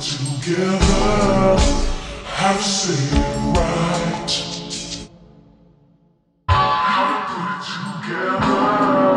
together. How to it right. How to put it. Together.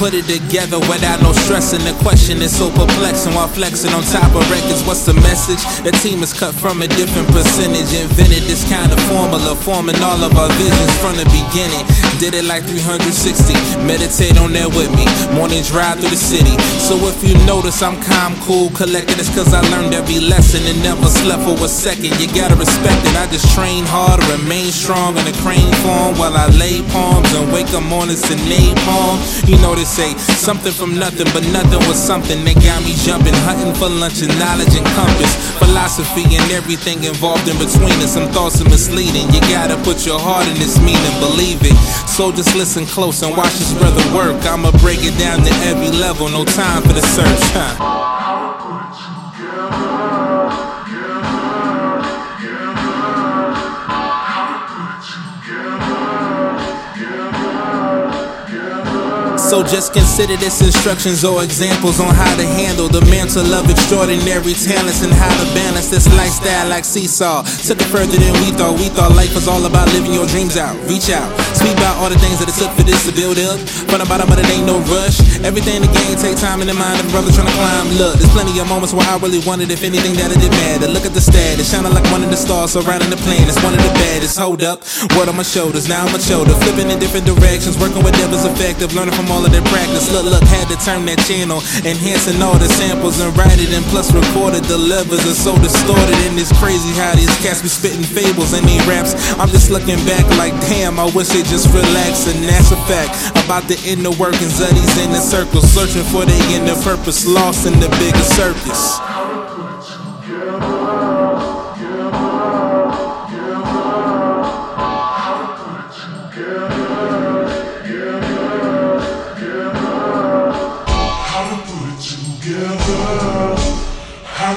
Put it together without no stress and the question is so perplexing while flexing on top of records. What's the message? The team is cut from a different percentage. Invented this kind of formula, forming all of our visions from the beginning. Did it like 360. Meditate on that with me. Morning drive through the city. So if you notice I'm calm, cool, collected, it's cause I learned every lesson and never slept for a second. You gotta respect it. I just train hard, remain strong in the crane form while I lay palms and wake up mornings to napalm. You know they say something from nothing, but nothing was something They got me jumping, hunting for lunch and knowledge and compass, philosophy and everything involved in between it. Some thoughts are misleading. You gotta put your heart in this meaning, believe it. So just listen close and watch this brother work. I'ma break it down to every level. No time for the search, huh? So just consider this instructions or examples on how to handle the mantle of extraordinary talents and how to balance this lifestyle like seesaw. Took it further than we thought. We thought life was all about living your dreams out. Reach out, speak about all the things that it took for this to build up. From the bottom, but it ain't no rush. Everything in the game take time in the mind of a brother trying to climb. Look, there's plenty of moments where I really wondered if anything that it did matter. Look at the status, shining like one of the stars surrounding the planet. It's one of the baddest. Hold up, word on my shoulders, now I'm a shoulder. Flipping in different directions, working with devils effective, learning from all of their practice. Look, look, had to turn that channel, enhancing all the samples and write it and plus recorded. The levels are so distorted and it's crazy how these cats be spitting fables and they raps. I'm just looking back like, damn, I wish they just relax and that's a fact about the inner workings of these inner circles, searching for their inner purpose, lost in the bigger circus. together.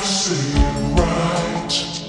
Say it right.